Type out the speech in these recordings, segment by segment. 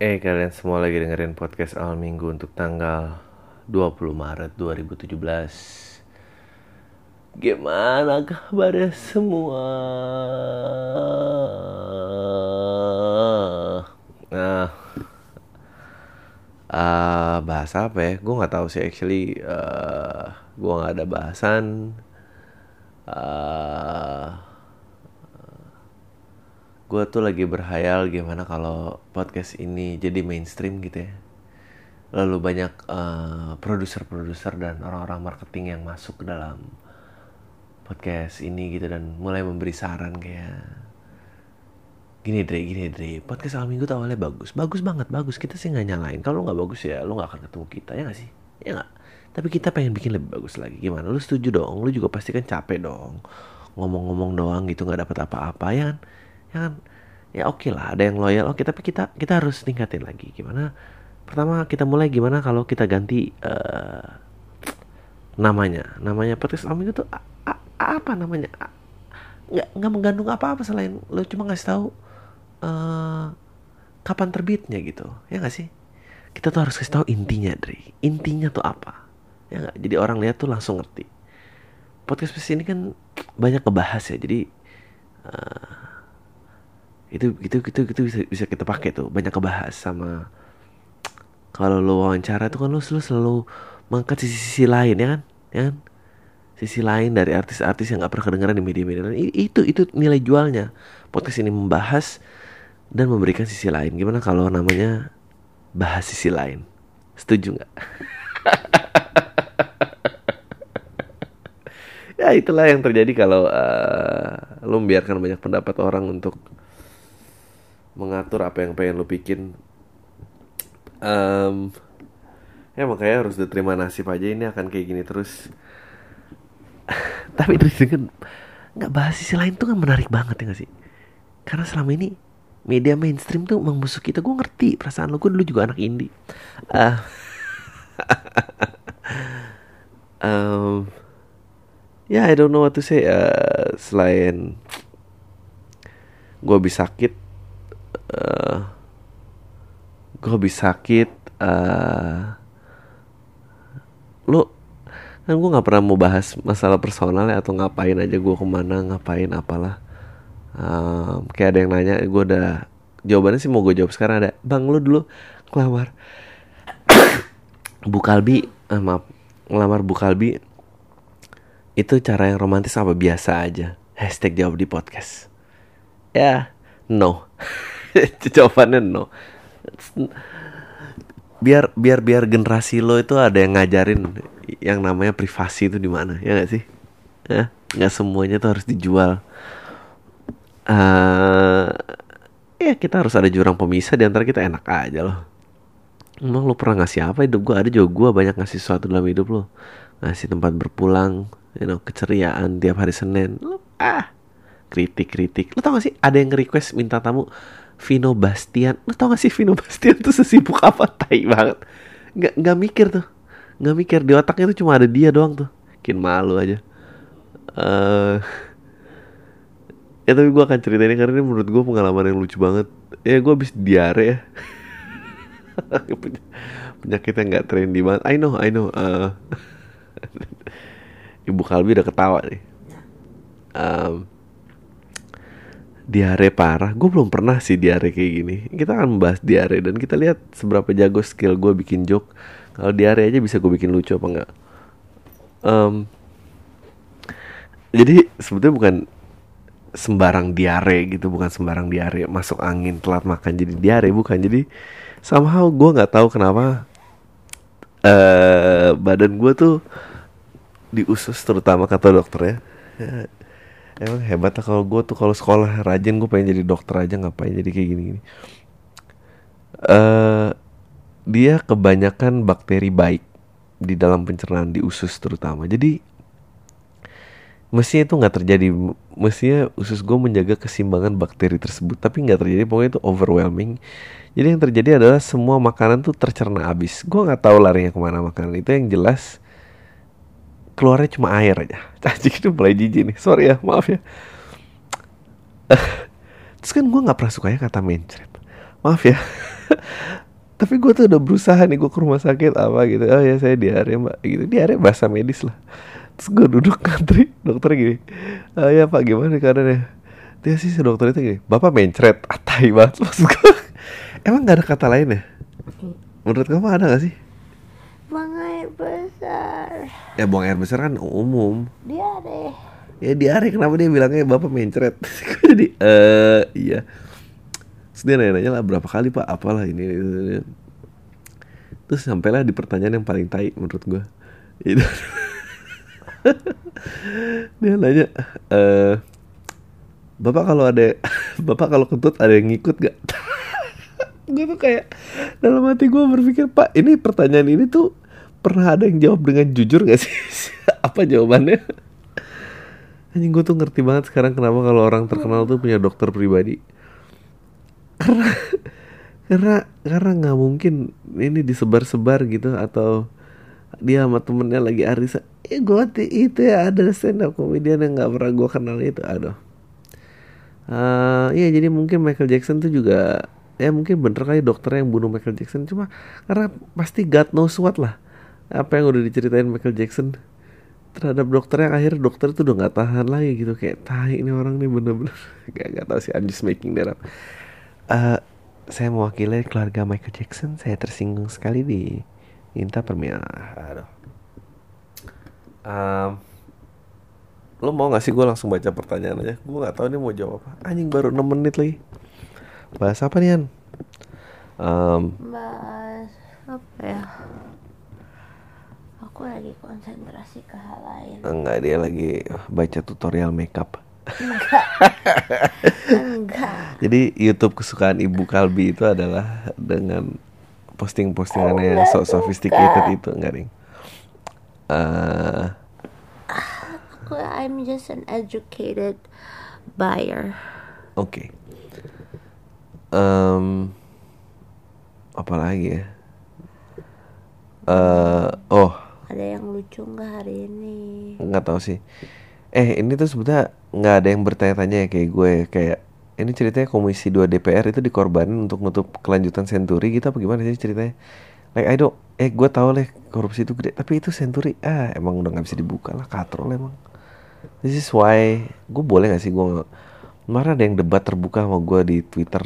Eh kalian semua lagi dengerin podcast awal minggu untuk tanggal 20 Maret 2017 Gimana kabarnya semua? Nah uh, Bahasa apa ya? Gue gak tahu sih actually uh, Gue gak ada bahasan uh, gue tuh lagi berhayal gimana kalau podcast ini jadi mainstream gitu ya. Lalu banyak uh, produser-produser dan orang-orang marketing yang masuk ke dalam podcast ini gitu dan mulai memberi saran kayak gini Dre gini Dre podcast awal minggu tuh awalnya bagus. Bagus banget bagus. Kita sih nggak nyalain. Kalau nggak bagus ya lo nggak akan ketemu kita ya nggak sih? Ya nggak? Tapi kita pengen bikin lebih bagus lagi. Gimana? Lu setuju dong? Lu juga pasti kan capek dong. Ngomong-ngomong doang gitu nggak dapat apa-apa ya kan ya kan? Ya oke okay lah ada yang loyal. Oke okay, tapi kita kita harus tingkatin lagi. Gimana? Pertama kita mulai gimana kalau kita ganti uh, namanya? Namanya podcast om itu apa namanya? Nggak nggak mengandung apa-apa selain lo cuma ngasih tahu uh, kapan terbitnya gitu. Ya nggak sih? Kita tuh harus kasih tahu intinya dari intinya tuh apa? Ya nggak? Jadi orang lihat tuh langsung ngerti. Podcast ini kan banyak kebahas ya. Jadi uh, itu itu itu itu bisa bisa kita pakai tuh. Banyak kebahas sama kalau lo wawancara tuh kan lo selalu selalu mengangkat sisi-sisi lain ya kan? Ya kan? Sisi lain dari artis-artis yang gak pernah kedengaran di media-media itu itu nilai jualnya. Podcast ini membahas dan memberikan sisi lain. Gimana kalau namanya bahas sisi lain? Setuju nggak? Ya itulah yang terjadi kalau uh, lo membiarkan banyak pendapat orang untuk mengatur apa yang pengen lo bikin. Um, ya makanya harus diterima nasib aja ini akan kayak gini terus. Tapi terus kan nggak bahas sisi lain tuh kan menarik banget ya gak sih? Karena selama ini media mainstream tuh musuh kita. Gue ngerti perasaan lo gue dulu juga anak indie. Uh, um, ya yeah, I don't know what to say uh, selain gue habis sakit uh, gue habis sakit uh, lu kan gue nggak pernah mau bahas masalah personal ya atau ngapain aja gue ke mana ngapain apalah. Um, kayak ada yang nanya gue udah jawabannya sih mau gue jawab sekarang ada bang lu dulu ngelamar Bukalbi eh, maaf ngelamar Bukalbi itu cara yang romantis apa? Biasa aja. Hashtag jawab di podcast. Ya no jawabannya no. Biar biar biar generasi lo itu ada yang ngajarin yang namanya privasi itu di mana ya gak sih? Ya nggak semuanya tuh harus dijual. Uh, ya kita harus ada jurang pemisah di antara kita enak aja loh. Emang lo pernah ngasih apa hidup gue ada juga gue banyak ngasih sesuatu dalam hidup lo. Ngasih tempat berpulang you know keceriaan tiap hari senin. Lo ah kritik kritik lo tau gak sih ada yang request minta tamu Vino Bastian. Lu tau gak sih Vino Bastian tuh sesibuk apa? Tai banget. Nggak nggak mikir tuh. Nggak mikir. Di otaknya tuh cuma ada dia doang tuh. Bikin malu aja. Uh, ya tapi gue akan cerita ini karena ini menurut gue pengalaman yang lucu banget. Ya gue habis diare ya. Penyakit yang nggak trendy banget. I know I know. Uh, ibu Kalbi udah ketawa nih. Um, diare parah. Gue belum pernah sih diare kayak gini. Kita akan membahas diare dan kita lihat seberapa jago skill gue bikin joke. Kalau diare aja bisa gue bikin lucu apa enggak? Um, jadi sebetulnya bukan sembarang diare gitu bukan sembarang diare masuk angin telat makan jadi diare bukan. Jadi somehow gue nggak tahu kenapa uh, badan gue tuh diusus terutama kata dokter ya emang hebat lah kalau gue tuh kalau sekolah rajin gue pengen jadi dokter aja ngapain jadi kayak gini gini uh, dia kebanyakan bakteri baik di dalam pencernaan di usus terutama. Jadi mestinya itu nggak terjadi. Mestinya usus gue menjaga keseimbangan bakteri tersebut tapi nggak terjadi. Pokoknya itu overwhelming. Jadi yang terjadi adalah semua makanan tuh tercerna habis. Gue nggak tahu larinya ke mana makanan. Itu yang jelas keluarnya cuma air aja. Cacing itu mulai jijik nih. Sorry ya maaf ya. Terus kan gue nggak pernah suka ya kata mainstream maaf ya. Tapi gue tuh udah berusaha nih gue ke rumah sakit apa gitu. Oh ya saya diare mbak. Gitu. Diare bahasa medis lah. Terus gue duduk ngantri. Dokter gini oh ya pak gimana keadaannya? Dia sih si dokter itu gini bapak mencret atai banget maksud gue emang gak ada kata lain ya menurut kamu ada gak sih besar. Ya buang air besar kan umum. Diare. Ya diare. Kenapa dia bilangnya bapak mencret? Jadi eh iya. Terus dia nanya-nanya lah berapa kali pak? Apalah ini, ini, ini. terus sampailah di pertanyaan yang paling tai menurut gue itu. Dia nanya eh bapak kalau ada bapak kalau kentut ada yang ngikut gak gue tuh kayak dalam hati gue berpikir pak ini pertanyaan ini tuh pernah ada yang jawab dengan jujur gak sih? Apa jawabannya? Anjing gue tuh ngerti banget sekarang kenapa kalau orang terkenal tuh punya dokter pribadi. Karena karena karena nggak mungkin ini disebar-sebar gitu atau dia sama temennya lagi arisan eh gue itu ya ada stand up komedian yang nggak pernah gue kenal itu. Aduh. Uh, iya jadi mungkin Michael Jackson tuh juga ya mungkin bener kali dokter yang bunuh Michael Jackson. Cuma karena pasti God knows what lah apa yang udah diceritain Michael Jackson terhadap dokter yang akhirnya dokter tuh udah nggak tahan lagi gitu. Kayak tai ini orang nih bener-bener. Gak, gak tau sih I'm just making that up. Uh, saya mewakili keluarga Michael Jackson. Saya tersinggung sekali di minta permia. Aduh. Um, lo mau gak sih? Gue langsung baca pertanyaan aja. Gue nggak tahu nih mau jawab apa. Anjing baru 6 menit lagi. Bahas apa nih An? Um, bahas apa ya aku lagi konsentrasi ke hal lain enggak dia lagi baca tutorial makeup enggak Jadi YouTube kesukaan Ibu Kalbi itu adalah dengan posting-postingannya yang so sophisticated itu enggak nih? Uh, aku I'm just an educated buyer Oke. Okay. Um, apa lagi ya? Uh, oh, ada yang lucu nggak hari ini nggak tahu sih. Eh, ini tuh sebetulnya nggak ada yang bertanya-tanya ya kayak gue kayak ini ceritanya Komisi 2 DPR itu dikorbanin untuk nutup kelanjutan Senturi gitu apa gimana sih ceritanya? Like I don't, eh gue tau lah korupsi itu gede, tapi itu Senturi ah emang udah nggak bisa dibuka lah katrol emang. This is why gue boleh gak sih gue kemarin ada yang debat terbuka sama gue di Twitter,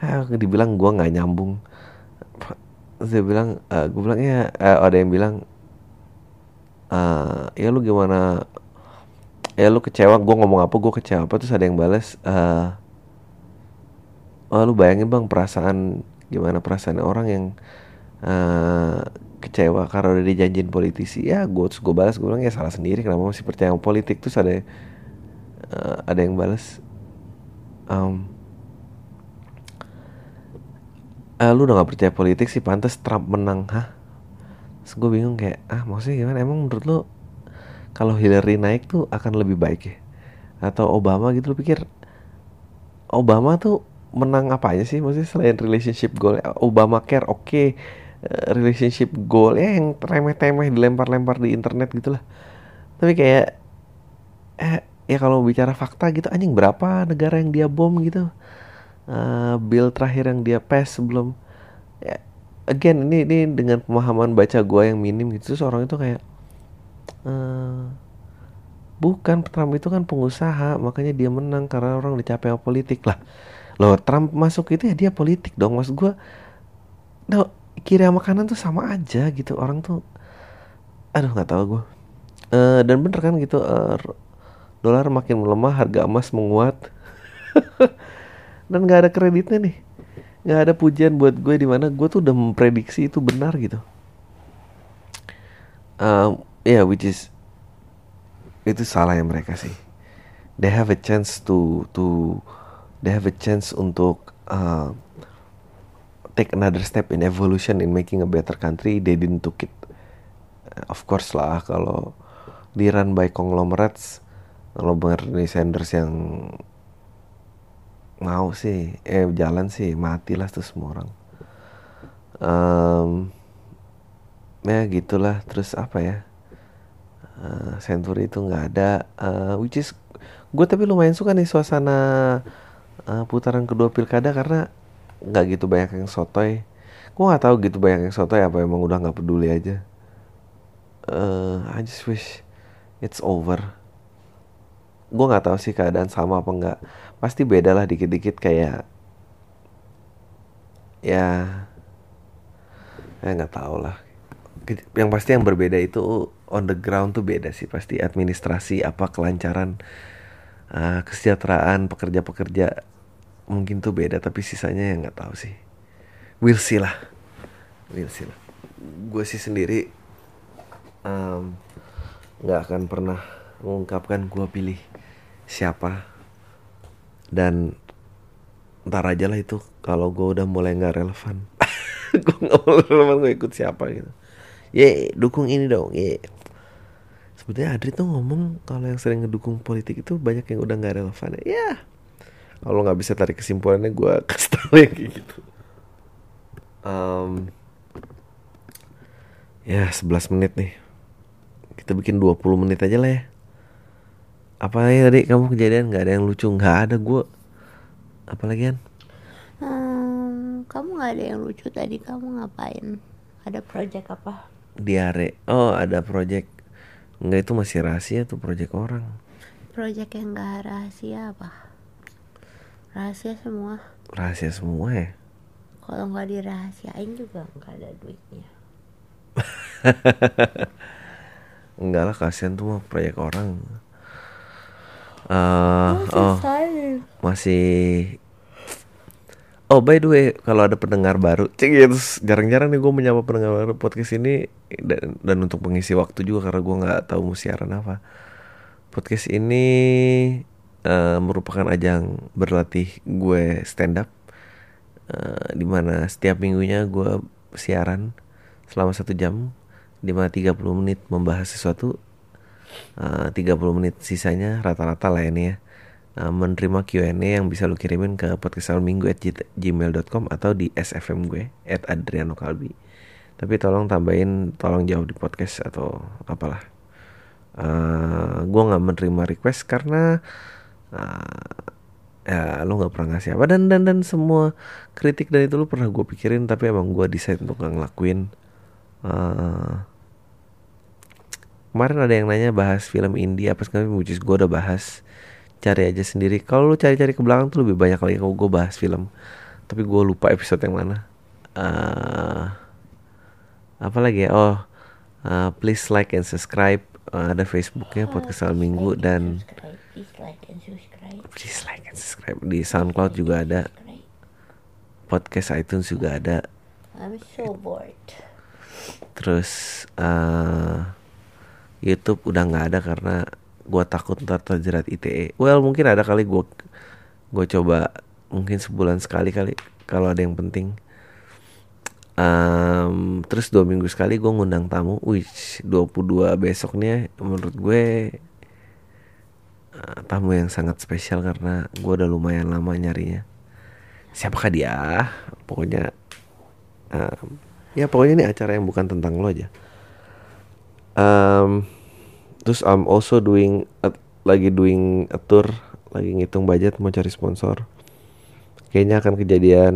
ah dibilang gue nggak nyambung. Dia bilang, uh, gue bilang ya, uh, ada yang bilang, uh, ya lu gimana? Ya lu kecewa gue ngomong apa gue kecewa apa terus ada yang balas uh, oh lu bayangin bang perasaan gimana? Perasaan orang yang uh, kecewa karena udah dijanjin politisi. Ya gue terus gue balas gue bilang ya salah sendiri kenapa masih percaya sama politik? Terus ada uh, ada yang balas um, uh, lu udah gak percaya politik sih pantas Trump menang hah terus gue bingung kayak ah maksudnya gimana? Emang menurut lu kalau Hillary naik tuh akan lebih baik ya? Atau Obama gitu? Lu pikir Obama tuh menang apa aja sih? Maksudnya selain relationship goal Obama care oke. Okay. relationship goal ya yang remeh-temeh dilempar-lempar di internet gitulah tapi kayak eh ya kalau bicara fakta gitu anjing berapa negara yang dia bom gitu? Uh, bill terakhir yang dia pass sebelum ya again ini ini dengan pemahaman baca gua yang minim gitu terus orang itu kayak Uh, bukan Trump itu kan pengusaha makanya dia menang karena orang dicapai politik lah. Loh Trump masuk itu ya dia politik dong mas gue no, kiri sama kanan tuh sama aja gitu. Orang tuh aduh nggak tahu gue uh, dan bener kan gitu uh, dolar makin melemah harga emas menguat. Dan nggak ada kreditnya nih nggak ada pujian buat gue di mana gue tuh udah memprediksi itu benar gitu. Uh, yeah which is itu salah yang mereka sih. They have a chance to to they have a chance untuk uh, take another step in evolution in making a better country. They didn't took it. Of course lah kalau di run by conglomerates kalau Bernie Sanders yang mau sih eh jalan sih matilah tuh semua orang. Um, ya gitulah terus apa ya? Uh, Century itu nggak ada uh, which is gue tapi lumayan suka nih suasana uh, putaran kedua pilkada karena nggak gitu banyak yang sotoy. Gue nggak tahu gitu banyak yang sotoy apa emang udah nggak peduli aja. Uh, I just wish it's over gue nggak tahu sih keadaan sama apa enggak pasti beda lah dikit-dikit kayak ya ya nggak tahu lah. Yang pasti yang berbeda itu on the ground tuh beda sih pasti. Administrasi apa kelancaran uh, kesejahteraan pekerja-pekerja mungkin tuh beda tapi sisanya yang nggak tahu sih. We'll see lah. We'll see lah. Gue sih sendiri nggak um, akan pernah mengungkapkan gue pilih siapa. Dan ntar aja lah itu kalau gue udah mulai nggak relevan. Gue nggak mau relevan gue ikut siapa gitu. Ye dukung ini dong ye. Sebetulnya Adri tuh ngomong kalau yang sering ngedukung politik itu banyak yang udah nggak relevan. Ya yeah. kalau nggak bisa tarik kesimpulannya gue kasih tau ya kayak gitu. Um, ya 11 menit nih. Kita bikin 20 menit aja lah ya apa ya tadi? Kamu kejadian nggak ada yang lucu? Nggak ada gue apalagi kan hmm, kamu nggak ada yang lucu tadi. Kamu ngapain? Ada project apa? Diare. Oh ada project. Enggak itu masih rahasia tuh project orang. Project yang gak rahasia apa? Rahasia semua. Rahasia semua ya? Kalau nggak dirahasiain juga nggak ada duitnya. Enggak lah kasihan tuh mah proyek orang uh, Oh Masih. Oh by the way, kalau ada pendengar baru, cek ya jarang-jarang nih gue menyapa pendengar baru podcast ini dan, dan untuk mengisi waktu juga karena gue nggak tahu mau siaran apa. Podcast ini uh, merupakan ajang berlatih gue stand up, uh, di mana setiap minggunya gue siaran selama satu jam, di mana 30 menit membahas sesuatu, uh, 30 menit sisanya rata-rata lah ini ya. Uh, menerima Q&A yang bisa lu kirimin ke podcast minggu at gmail.com atau di sfm gue at Adriano Kalbi. Tapi tolong tambahin tolong jawab di podcast atau apalah. Uh, gue nggak menerima request karena uh, ya lu nggak pernah ngasih apa. Dan dan dan semua kritik dari itu lu pernah gue pikirin tapi emang gue decide untuk gak ngelakuin. Uh, kemarin ada yang nanya bahas film indie apa segala which is gue udah bahas. Cari aja sendiri. Kalau lu cari-cari ke belakang tuh lebih banyak lagi kalau gue bahas film. Tapi gue lupa episode yang mana. Uh, apa lagi ya? Oh uh, please like and subscribe. Uh, ada Facebooknya oh, podcast Al Minggu dan please like and subscribe. Please like and subscribe. Di SoundCloud juga ada. podcast iTunes juga ada. I'm so bored. Terus uh, YouTube udah nggak ada karena gue takut ntar terjerat ITE well mungkin ada kali gue gue coba mungkin sebulan sekali kali kalau ada yang penting. Um, terus dua minggu sekali gue ngundang tamu. Which 22 besoknya menurut gue uh, tamu yang sangat spesial karena gue udah lumayan lama nyarinya. Siapakah dia? Pokoknya um, ya pokoknya ini acara yang bukan tentang lo aja um, terus I'm also doing a, lagi doing a tour lagi ngitung budget mau cari sponsor. Kayaknya akan kejadian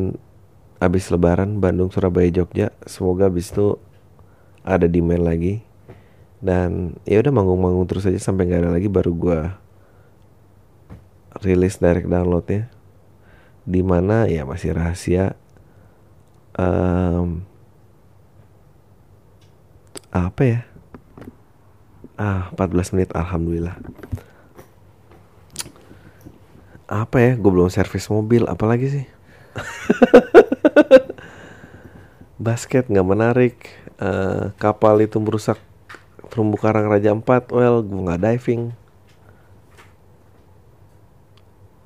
abis lebaran Bandung Surabaya Jogja. Semoga abis itu ada demand lagi. Dan ya udah manggung-manggung terus aja sampai nggak ada lagi baru gua rilis direct downloadnya. Di mana? Ya masih rahasia. Um, apa ya Ah, 14 menit alhamdulillah. Apa ya? Gue belum servis mobil, apalagi sih? Basket nggak menarik. Uh, kapal itu merusak terumbu karang Raja 4. Well, gue nggak diving.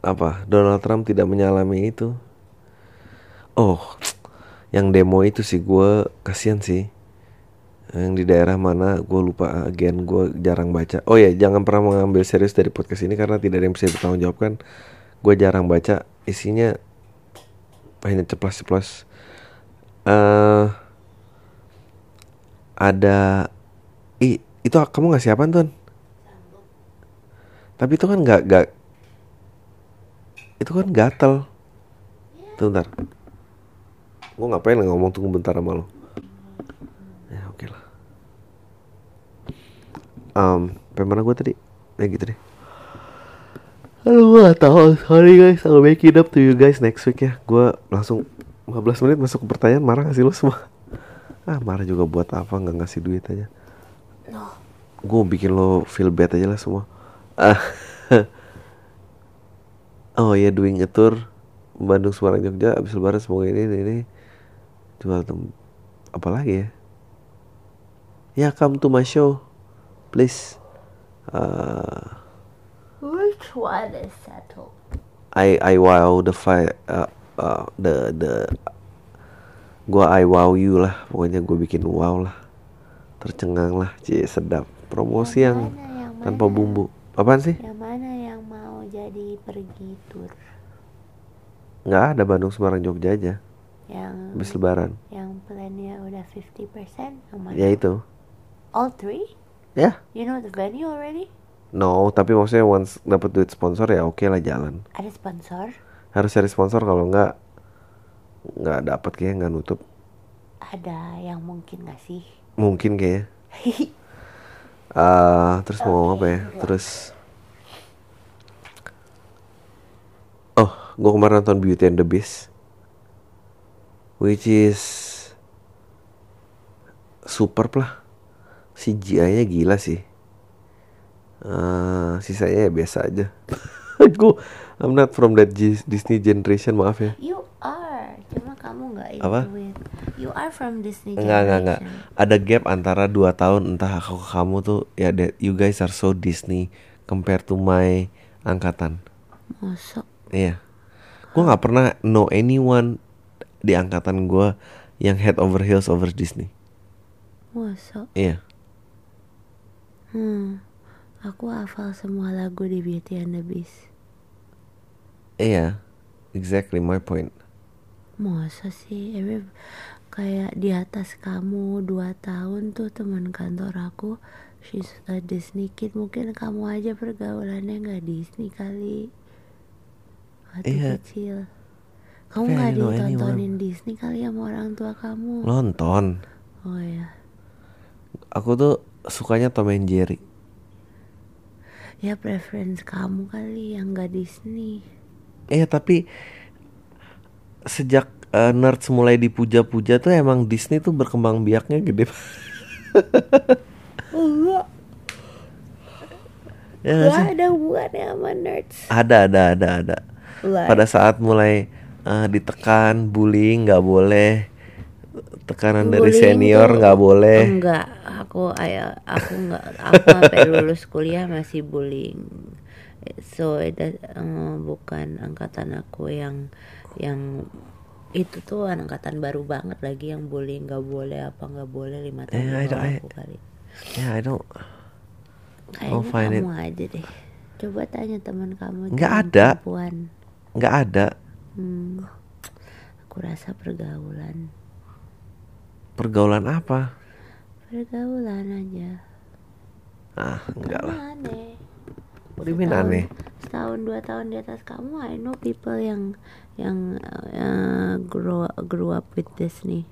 Apa? Donald Trump tidak menyalami itu. Oh, yang demo itu sih gue kasihan sih yang di daerah mana gue lupa agen gue jarang baca. Oh ya jangan pernah mengambil serius dari podcast ini karena tidak ada yang bisa bertanggung jawabkan gue jarang baca isinya hanya ceplas-ceplos uh, ada i itu kamu ngasih apa tuh tapi itu kan nggak nggak itu kan gatel. Tuh ntar. Gue ngapain ngomong tunggu bentar sama lo ya oke lah um mana gue tadi? Ya gitu deh. Aduh gue gak tau Sorry guys. I'll make it up to you guys next week ya. Gue langsung 15 menit masuk ke pertanyaan. Marah gak sih lo semua? Ah marah juga buat apa? Gak ngasih duit aja. No. Gue bikin lo feel bad aja lah semua. Ah. Oh ya yeah, doing a tour Bandung Semarang Jogja. Abis lebaran semoga ini ini, ini. Jual tem Apa lagi ya? Ya yeah, come to my show Please uh, Which one is settled? I I wow the fight uh, uh, the the gua I wow you lah. Pokoknya gue bikin wow lah. Tercengang lah. Cie sedap. Promosi yang, yang, yang tanpa bumbu. Apaan sih? Yang mana yang mau jadi pergi tour nggak ada Bandung Semarang Jogja aja. Yang habis lebaran. yang plannya udah 50% yang mana? ya itu. All three ya yeah. you know the venue already No, tapi maksudnya once dapat duit sponsor ya oke okay lah jalan. Ada sponsor? Harus cari sponsor kalau nggak nggak dapat kayak nggak nutup. Ada yang mungkin nggak sih? Mungkin kayaknya. uh, terus mau ngomong apa ya? Terus Oh, gue kemarin nonton Beauty and the Beast, which is super lah. CGI-nya gila sih. Uh, sisanya ya biasa aja. Aku I'm not from that Disney generation maaf ya. You are. Cuma kamu nggak apa? with, you are from Disney generation enggak enggak ada gap antara dua tahun entah aku ke kamu tuh ya that you guys are so Disney compared to my angkatan. Masuk. iya. Gue nggak pernah know anyone di angkatan gue yang head over heels over Disney. Masuk. iya hmm Aku hafal semua lagu di Beauty and the Beast. Iya, exactly my point. Masa sih, Every, kayak di atas kamu dua tahun tuh teman kantor aku, she's a Disney kid. Mungkin kamu aja pergaulannya nggak Disney kali. Waktu iya. kecil. Kamu nggak ditontonin Disney kali sama orang tua kamu? Nonton. Oh ya. Aku tuh sukanya Tom and Jerry? Ya preference kamu kali yang gak Disney. Eh tapi sejak uh, nerds mulai dipuja-puja tuh emang Disney tuh berkembang biaknya gede. Enggak. Ya gak ada hubungannya sama nerds. Ada ada ada ada. Pada saat mulai uh, ditekan bullying nggak boleh tekanan dari senior nggak boleh. Enggak aku ayah aku nggak aku sampai lulus kuliah masih bullying. So itu uh, bukan angkatan aku yang yang itu tuh angkatan baru banget lagi yang bullying. Nggak boleh apa nggak boleh lima tahun yeah, I, aku kali ya yeah, I don't. Kayaknya kamu it. aja deh. Coba tanya teman kamu nggak ada. nggak ada. Hmm, aku rasa pergaulan Pergaulan apa? Pergaulan aja. Ah, enggak lah. Aneh. Mean aneh? Setahun dua tahun di atas kamu, I know people yang yang uh, grow grew up with Disney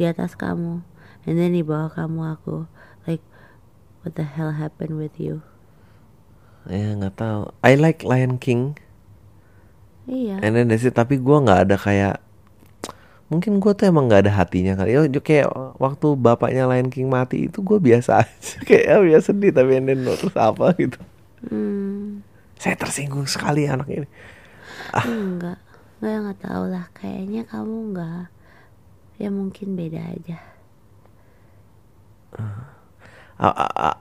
di atas kamu, and then di bawah kamu aku, like what the hell happened with you? Ya nggak tahu. I like Lion King. Iya. And then that's it. Tapi gue nggak ada kayak mungkin gue tuh emang nggak ada hatinya kali. Ya kayak waktu bapaknya Lion King mati itu gue biasa aja. Kayak ya biasa sedih tapi then terus apa gitu. Hmm. saya tersinggung sekali anak ini. Ah. enggak. Nggak nggak tahu lah. Kayaknya kamu nggak ya mungkin beda aja. Uh,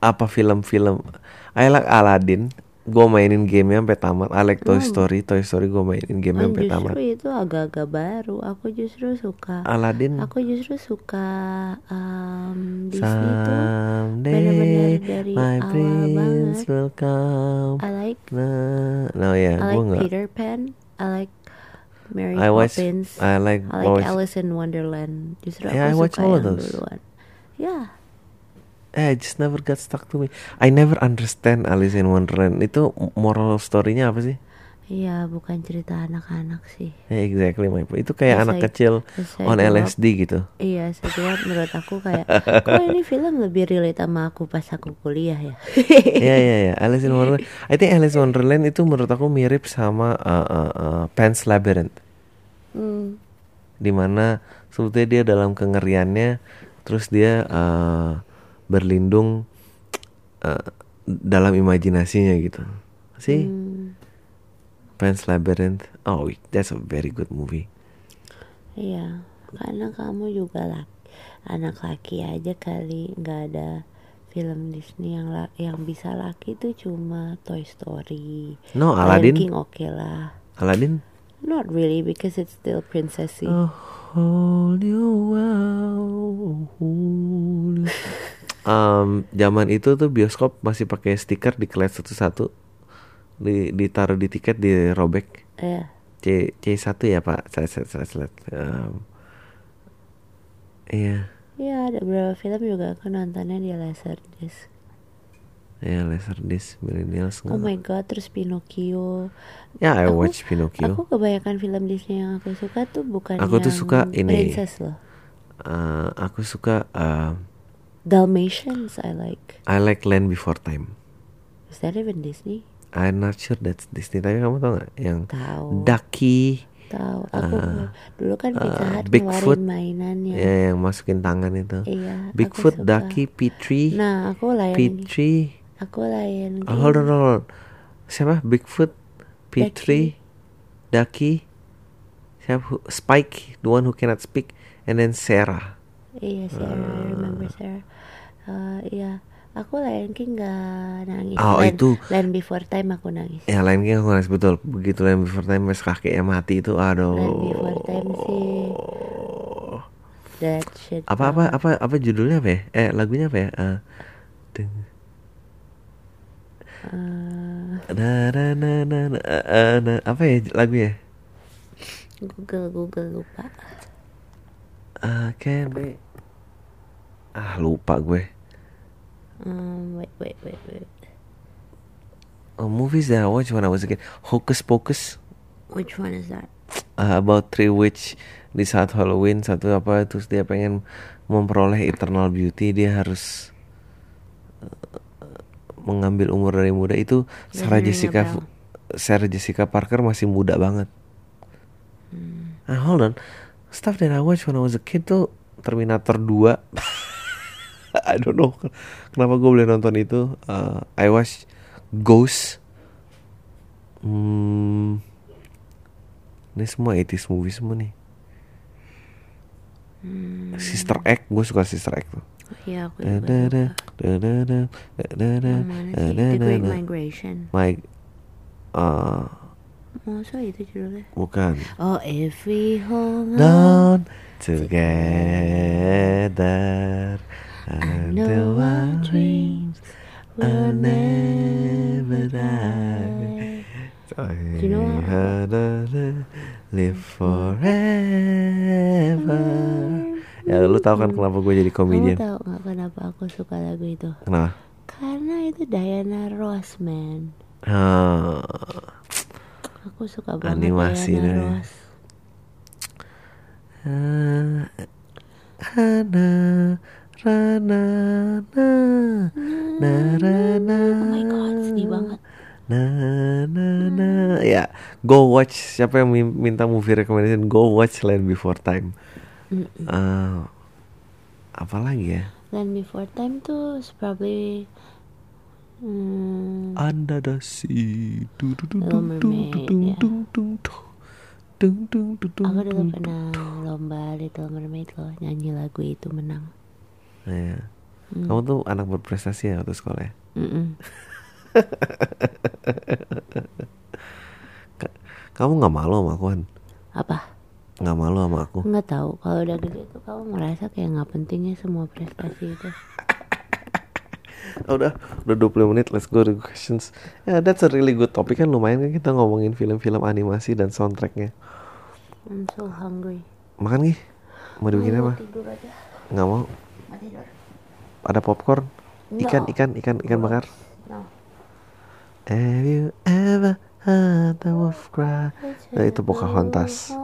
apa film-film? I like Aladdin gue mainin game sampai tamat. I like Toy hmm. Story, Toy Story gue mainin game oh, sampai tamat. Justru itu agak-agak baru. Aku justru suka. Aladdin. Aku justru suka um, Disney Someday benar-benar dari my awal banget. Will come. I like. Nah, no ya, yeah, like Peter Pan. I like Mary I watch, Poppins. I like. I like Alice in Wonderland. Justru yeah, aku I watch suka all yang of those. duluan. Yeah eh just never got stuck to me I never understand Alice in Wonderland itu moral story-nya apa sih Iya, bukan cerita anak-anak sih. Yeah, exactly my point. Itu kayak As anak I- kecil I on up- LSD gitu. Iya, saya menurut aku kayak, kok ini film lebih relate sama aku pas aku kuliah ya. Iya iya iya. Alice in Wonderland. I think Alice in Wonderland itu menurut aku mirip sama uh, uh, uh, Pan's Labyrinth. Hmm. Di mana sebetulnya dia dalam kengeriannya, terus dia uh, berlindung uh, dalam imajinasinya gitu. Sih, Hmm. Pan's Labyrinth. Oh, that's a very good movie. Iya, karena kamu juga laki, anak laki aja kali nggak ada film Disney yang la- yang bisa laki tuh cuma Toy Story. No, Lion Aladdin. King oke lah. Aladdin. Not really because it's still princessy. A whole new world. Um, zaman itu tuh bioskop masih pakai stiker dikelet satu-satu, di ditaruh di tiket dirobek. Iya. C C 1 ya pak, saya saya saya um, Iya, Iya, ada beberapa film juga aku nontonnya di Laserdisc. ya Laserdisc Millennials Oh my god, terus Pinocchio. Ya, I Aku- watch Pinocchio. Aku kebanyakan film Disney yang aku suka tuh bukan Aku tuh yang suka ini. princess loh. Uh, aku suka uh, Dalmatians I like. I like Land Before Time. Is that even Disney? I'm not sure that's Disney tapi kamu tau nggak yang Tahu. Ducky Tahu. Aku Ah, dulu kan Pizza uh, Hut Bigfoot. ngeluarin mainannya. ya yang masukin tangan itu. Iya. Bigfoot. Ducky, Petrie, Nah, aku layan. Petrie. Aku layan. Oh, hold on, hold on. Siapa? Bigfoot, Petrie, Ducky. Siapa? Spike, the one who cannot speak, and then Sarah. Iya, Sarah. I remember Sarah. Uh, iya. Aku Lion King gak nangis. Oh, Land, itu. Land Before Time aku nangis. Ya lain kali aku nangis betul. Begitu Land Before Time mas kakeknya mati itu, aduh. Land Before Time sih. That shit. Apa apa apa apa judulnya apa ya? Eh lagunya apa ya? Eh, deng- Eh, na na na na na, eh, eh, na- apa ya lagunya? Google Google lupa. Ah, can be. Ah lupa gue. Um, wait wait wait wait. Oh, movies that I watched when I was a kid. Hocus Pocus. Which one is that? uh, about three witch di saat Halloween satu apa terus dia pengen memperoleh eternal beauty dia harus uh, mengambil umur dari muda itu Sarah Jessica. Sarah Jessica Parker masih muda banget. Hmm. Ah hold on, stuff that I watched when I was a kid tuh Terminator 2 I don't know kenapa gue boleh nonton itu. Uh, I watch Ghost. Hmm, ini semua 80s movie semua nih. Hmm. Sister Act, gue suka Sister Act tuh. Iya aku juga da, da, da. Migration. My, uh, Masa itu judulnya? bukan. Oh, if we hold on, Down together know our our dreams will never die. you know what? live forever. Ya lu tahu kan kenapa gue jadi komedian? tahu nggak kenapa aku suka lagu itu? Kenapa? Karena itu Diana Ross, man. Ah, Aku suka banget Animasi Diana deh. Ross. ah, Hana, Rana, na, na, rana, Oh my god, sedih banget. na, na, na. Ya, go watch. Siapa yang min- minta movie recommendation? Go watch Land Before Time. Mm-mm. Ah, apa lagi ya? Land Before Time tuh probably hmm, Under the sea. Du, du, du, dung, dung, dung, dung, dung, dung. Dung, dung, dung, dung, aku dulu dung, pernah dung. lomba Little Mermaid loh nyanyi lagu itu menang. Iya. Hmm. Kamu tuh anak berprestasi ya waktu sekolah ya? Kamu nggak malu sama aku kan? Apa? Nggak malu sama aku? Nggak tahu. Kalau udah gede tuh kamu ngerasa kayak nggak pentingnya semua prestasi itu. Oh, udah, udah 20 menit, let's go to questions. Ya, that's a really good topic kan lumayan kan kita ngomongin film-film animasi dan soundtracknya. I'm so hungry. Makan nih? Mau dibikin Mau apa? Tidur aja. Nggak mau? Tidur. Ada popcorn? Ikan, No. ikan, ikan, ikan bakar. No. Have you ever Ah, the wolf cry. Nah, itu Pocahontas.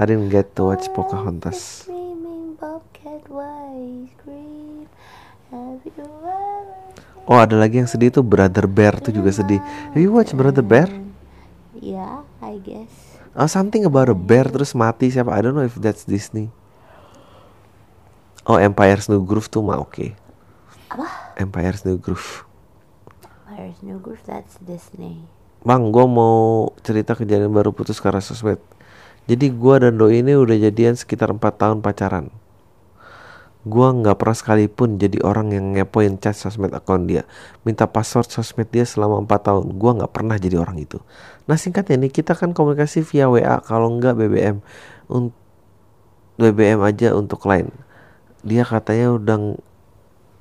I didn't get to watch Pocahontas. Screaming bobcat, why scream? Have you ever Oh, ada lagi yang sedih tuh Brother Bear tuh juga sedih. Have you watch Brother Bear? Yeah, I guess. Oh, something about a bear terus mati siapa? I don't know if that's Disney. Oh, Empire's New Groove tuh mah oke. Apa? Empire's New Groove. Where's New Groove? That's Disney. Bang, gue mau cerita kejadian baru putus karena sosmed. Jadi gue dan Doi ini udah jadian sekitar 4 tahun pacaran. Gue nggak pernah sekalipun jadi orang yang ngepoin chat sosmed akun dia. Minta password sosmed dia selama 4 tahun. Gue nggak pernah jadi orang itu. Nah singkatnya nih, kita kan komunikasi via WA. Kalau nggak BBM. Un BBM aja untuk lain. Dia katanya udah...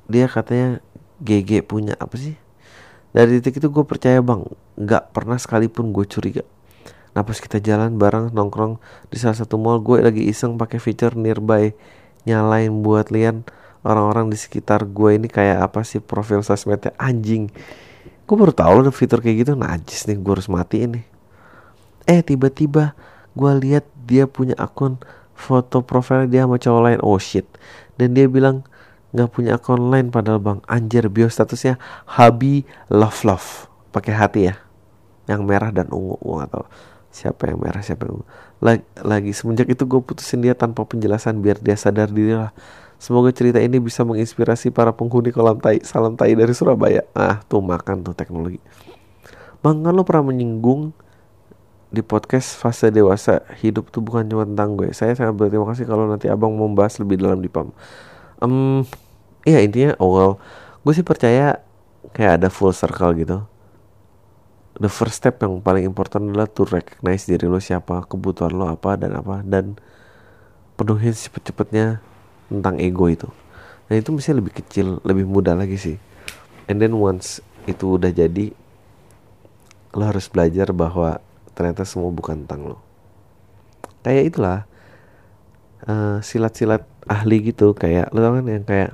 Dia katanya GG punya apa sih? Dari titik itu gue percaya bang, nggak pernah sekalipun gue curiga. Nah pas kita jalan bareng nongkrong di salah satu mall, gue lagi iseng pakai feature nearby nyalain buat lian orang-orang di sekitar gue ini kayak apa sih profil sosmednya. Anjing. Gue baru tahu loh fitur kayak gitu, najis nih gue harus matiin nih. Eh tiba-tiba gue lihat dia punya akun foto profil dia sama cowok lain, oh shit. Dan dia bilang nggak punya akun lain padahal bang. Anjir bio statusnya Habi Love Love pakai hati ya. Yang merah dan ungu gue tahu siapa yang merah siapa yang ungu lagi, lagi. Semenjak itu gue putusin dia tanpa penjelasan biar dia sadar diri lah. Semoga cerita ini bisa menginspirasi para penghuni kolam tai salam tai dari Surabaya. Ah tuh makan tuh teknologi. Bang kan lo pernah menyinggung di podcast fase dewasa hidup tuh bukan cuma tentang gue. Saya sangat berterima kasih kalau nanti abang mau membahas lebih dalam di pam um, Iya intinya oh well, gue sih percaya kayak ada full circle gitu. The first step yang paling important adalah to recognize diri lo siapa, kebutuhan lo apa dan apa dan penuhin cepet-cepetnya tentang ego itu. Dan itu mesti lebih kecil, lebih mudah lagi sih. And then once itu udah jadi, lo harus belajar bahwa ternyata semua bukan tentang lo. Kayak itulah uh, silat-silat ahli gitu kayak lo tau kan yang kayak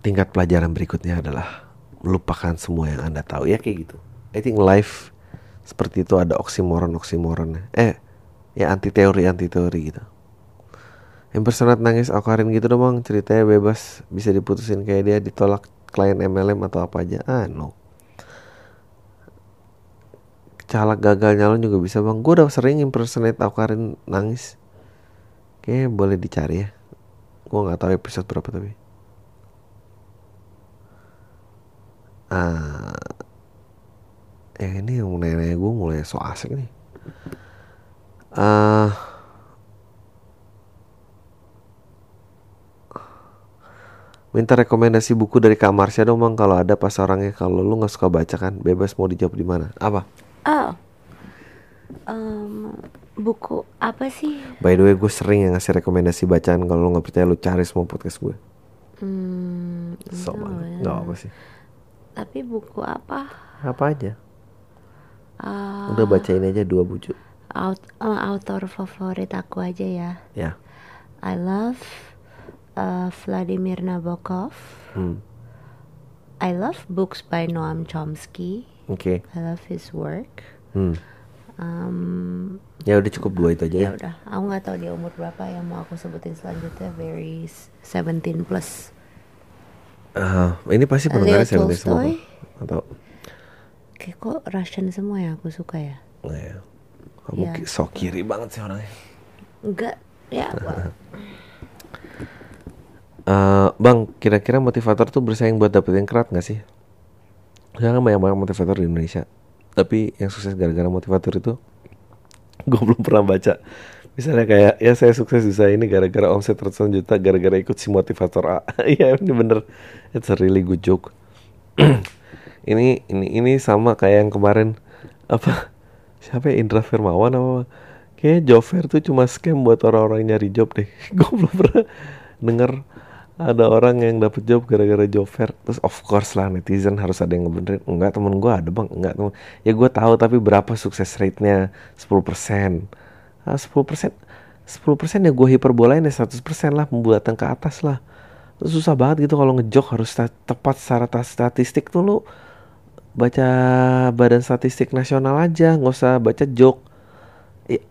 tingkat pelajaran berikutnya adalah melupakan semua yang anda tahu. Ya kayak gitu. I think life seperti itu ada oksimoron oksimoron. Eh ya anti teori anti teori gitu. Yang personat nangis Okarin gitu dong ceritanya bebas. Bisa diputusin kayak dia ditolak klien MLM atau apa aja. Ah no. Calak gagal nyalon juga bisa bang. Gue udah sering impersonate Okarin nangis. Kayaknya boleh dicari ya. Gue nggak tahu episode berapa tapi ah yang ini yang nanya gue mulai so asik nih. Ah minta rekomendasi buku dari Kak Marsha dong bang kalau ada pas orangnya. Kalau lu nggak suka baca kan bebas mau dijawab di mana. Apa? Oh. Um, buku apa sih? by the way gue sering yang ngasih rekomendasi bacaan kalau lu nggak percaya lu cari semua podcast gue Hmm, so no, banget. nggak apa sih Tapi buku apa? apa aja Ah, udah bacain aja dua buku aut eh, autor favorit aku aja ya. ya I love uh, Vladimir Nabokov. hmm. I love books by Noam Chomsky. oke I love his work. hmm. Um, ya udah cukup dua itu aja ya ya udah, aku nggak tahu dia umur berapa yang mau aku sebutin selanjutnya. Very s- 17 plus. Ah, ini pasti pendengarnya saya semua Tolstoy. Pak. atau Kayak kok Russian semua yang aku suka ya? Nah, ya. Kamu Iya. ki- so kiri banget sih orangnya. Enggak, ya. Eh, bang, kira-kira motivator tuh bersaing buat dapetin kerat gak sih? Sekarang banyak banget motivator di Indonesia. Tapi yang sukses gara-gara motivator itu gue belum pernah baca. Misalnya kayak ya saya sukses bisa ini gara-gara omset ratusan juta gara-gara ikut si motivator A. Iya ini bener. It's a really good joke. ini ini ini sama kayak yang kemarin. Apa? Siapa ya? Indra Firmawan apa kayak job fair tuh cuma scam buat orang-orang nyari job deh. Gue belum pernah denger ada orang yang dapet job gara-gara fair terus of course lah netizen harus ada yang ngebenerin. Enggak temen gue ada bang. Enggak temen. Ya gue tahu tapi berapa sukses rate-nya? 10% ah, 10% 10% ya gue hiperbolain ya 100% lah pembuatan ke atas lah. Susah banget gitu kalau ngejok harus tepat secara ta- statistik tuh lu baca badan statistik nasional aja nggak usah baca joke ya,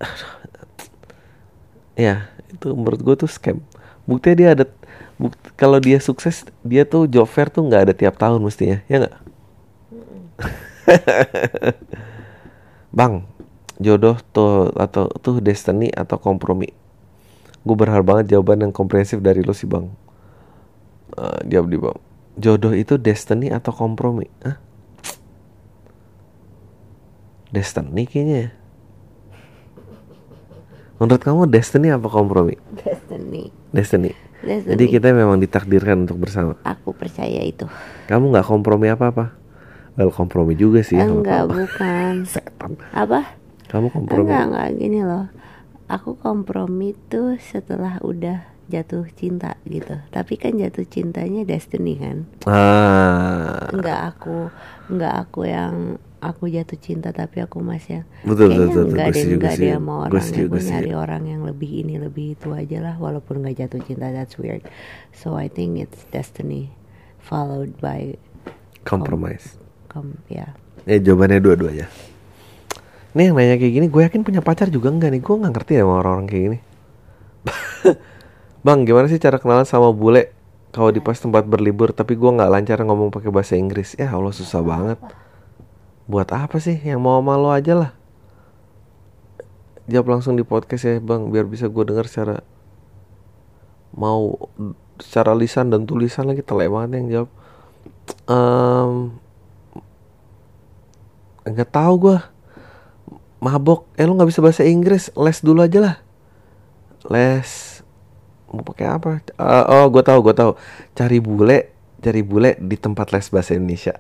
ya itu menurut gue tuh scam. Buktinya dia ada bukti, kalau dia sukses dia tuh job fair tuh nggak ada tiap tahun mestinya ya nggak? Bang jodoh tuh atau tuh destiny atau kompromi gue berharap banget jawaban yang komprehensif dari lo sih bang uh, jawab di bang jodoh itu destiny atau kompromi Hah? destiny kayaknya ya menurut kamu destiny apa kompromi Destiny. destiny Destiny. jadi kita memang ditakdirkan untuk bersama Aku percaya itu. kamu nggak kompromi apa apa well kompromi juga sih Enggak, bukan. setan Apa? Kamu kompromi. Enggak, enggak gini loh. Aku kompromi tuh setelah udah jatuh cinta gitu. Tapi kan jatuh cintanya destiny kan. ah. Enggak aku, enggak aku yang aku jatuh cinta tapi aku masih yang Betul, betul, kayaknya betul, enggak gue deh setuju. sama Gue orang aku gue nyari orang yang lebih ini lebih itu aja lah walaupun nggak jatuh cinta that's weird. So I think it's destiny followed by compromise. com ya ya jawabannya dua-duanya Nih yang nanya kayak gini gue yakin punya pacar juga enggak nih? Gue gak ngerti ya sama orang-orang kayak gini. Bang gimana sih cara kenalan sama bule Kalau di pas tempat berlibur Tapi gue gak lancar ngomong pakai bahasa Inggris? Ya Allah susah banget. Buat apa sih? Yang mau sama lo aja lah. Jawab langsung di podcast ya bang Biar bisa gue denger secara Mau Secara lisan dan tulisan lagi Telek banget yang jawab. Em, Nggak tahu gue mabok. Eh lu nggak bisa bahasa Inggris. Les dulu aja lah. Les. Mau pakai apa? Eh, oh gue tahu gue tahu. Cari bule cari bule di tempat les bahasa Indonesia.